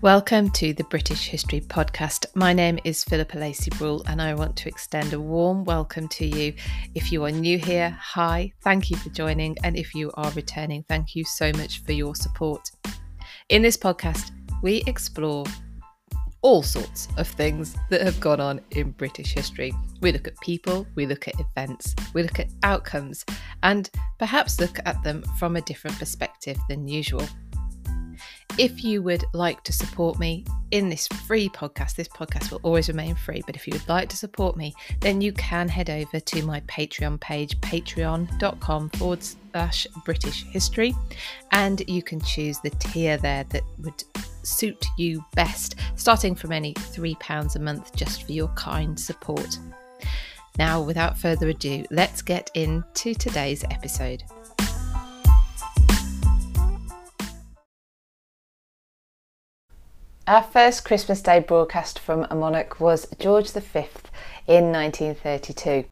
Welcome to the British History Podcast. My name is Philippa Lacey Brewell, and I want to extend a warm welcome to you. If you are new here, hi, thank you for joining. And if you are returning, thank you so much for your support. In this podcast, we explore all sorts of things that have gone on in British history. We look at people, we look at events, we look at outcomes, and perhaps look at them from a different perspective than usual. If you would like to support me in this free podcast, this podcast will always remain free, but if you would like to support me, then you can head over to my Patreon page, patreon.com forward slash British history, and you can choose the tier there that would suit you best, starting from any £3 a month just for your kind support. Now, without further ado, let's get into today's episode. Our first Christmas Day broadcast from a monarch was George V in 1932.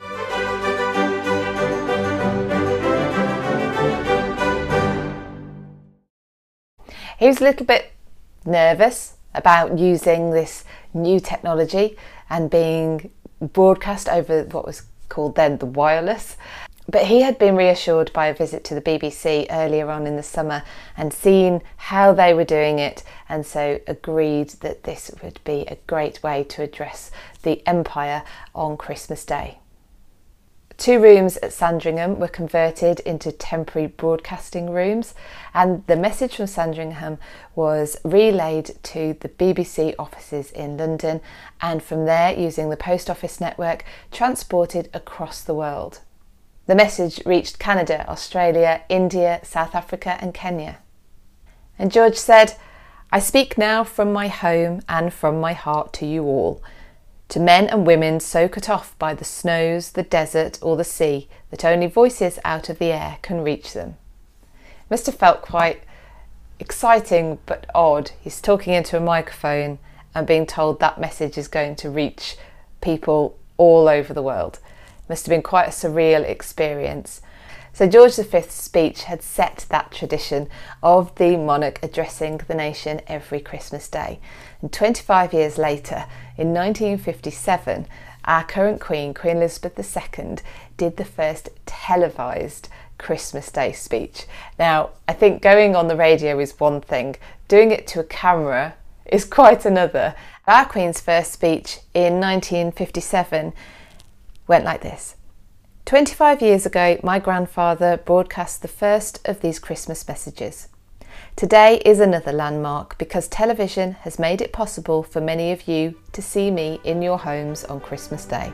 He was a little bit nervous about using this new technology and being broadcast over what was called then the wireless. But he had been reassured by a visit to the BBC earlier on in the summer and seen how they were doing it, and so agreed that this would be a great way to address the Empire on Christmas Day. Two rooms at Sandringham were converted into temporary broadcasting rooms, and the message from Sandringham was relayed to the BBC offices in London, and from there, using the post office network, transported across the world. The message reached Canada, Australia, India, South Africa, and Kenya. And George said, I speak now from my home and from my heart to you all, to men and women so cut off by the snows, the desert, or the sea that only voices out of the air can reach them. It must have felt quite exciting but odd. He's talking into a microphone and being told that message is going to reach people all over the world. Must have been quite a surreal experience. So, George V's speech had set that tradition of the monarch addressing the nation every Christmas Day. And 25 years later, in 1957, our current Queen, Queen Elizabeth II, did the first televised Christmas Day speech. Now, I think going on the radio is one thing, doing it to a camera is quite another. Our Queen's first speech in 1957 went like this 25 years ago, my grandfather broadcast the first of these Christmas messages. Today is another landmark because television has made it possible for many of you to see me in your homes on Christmas Day.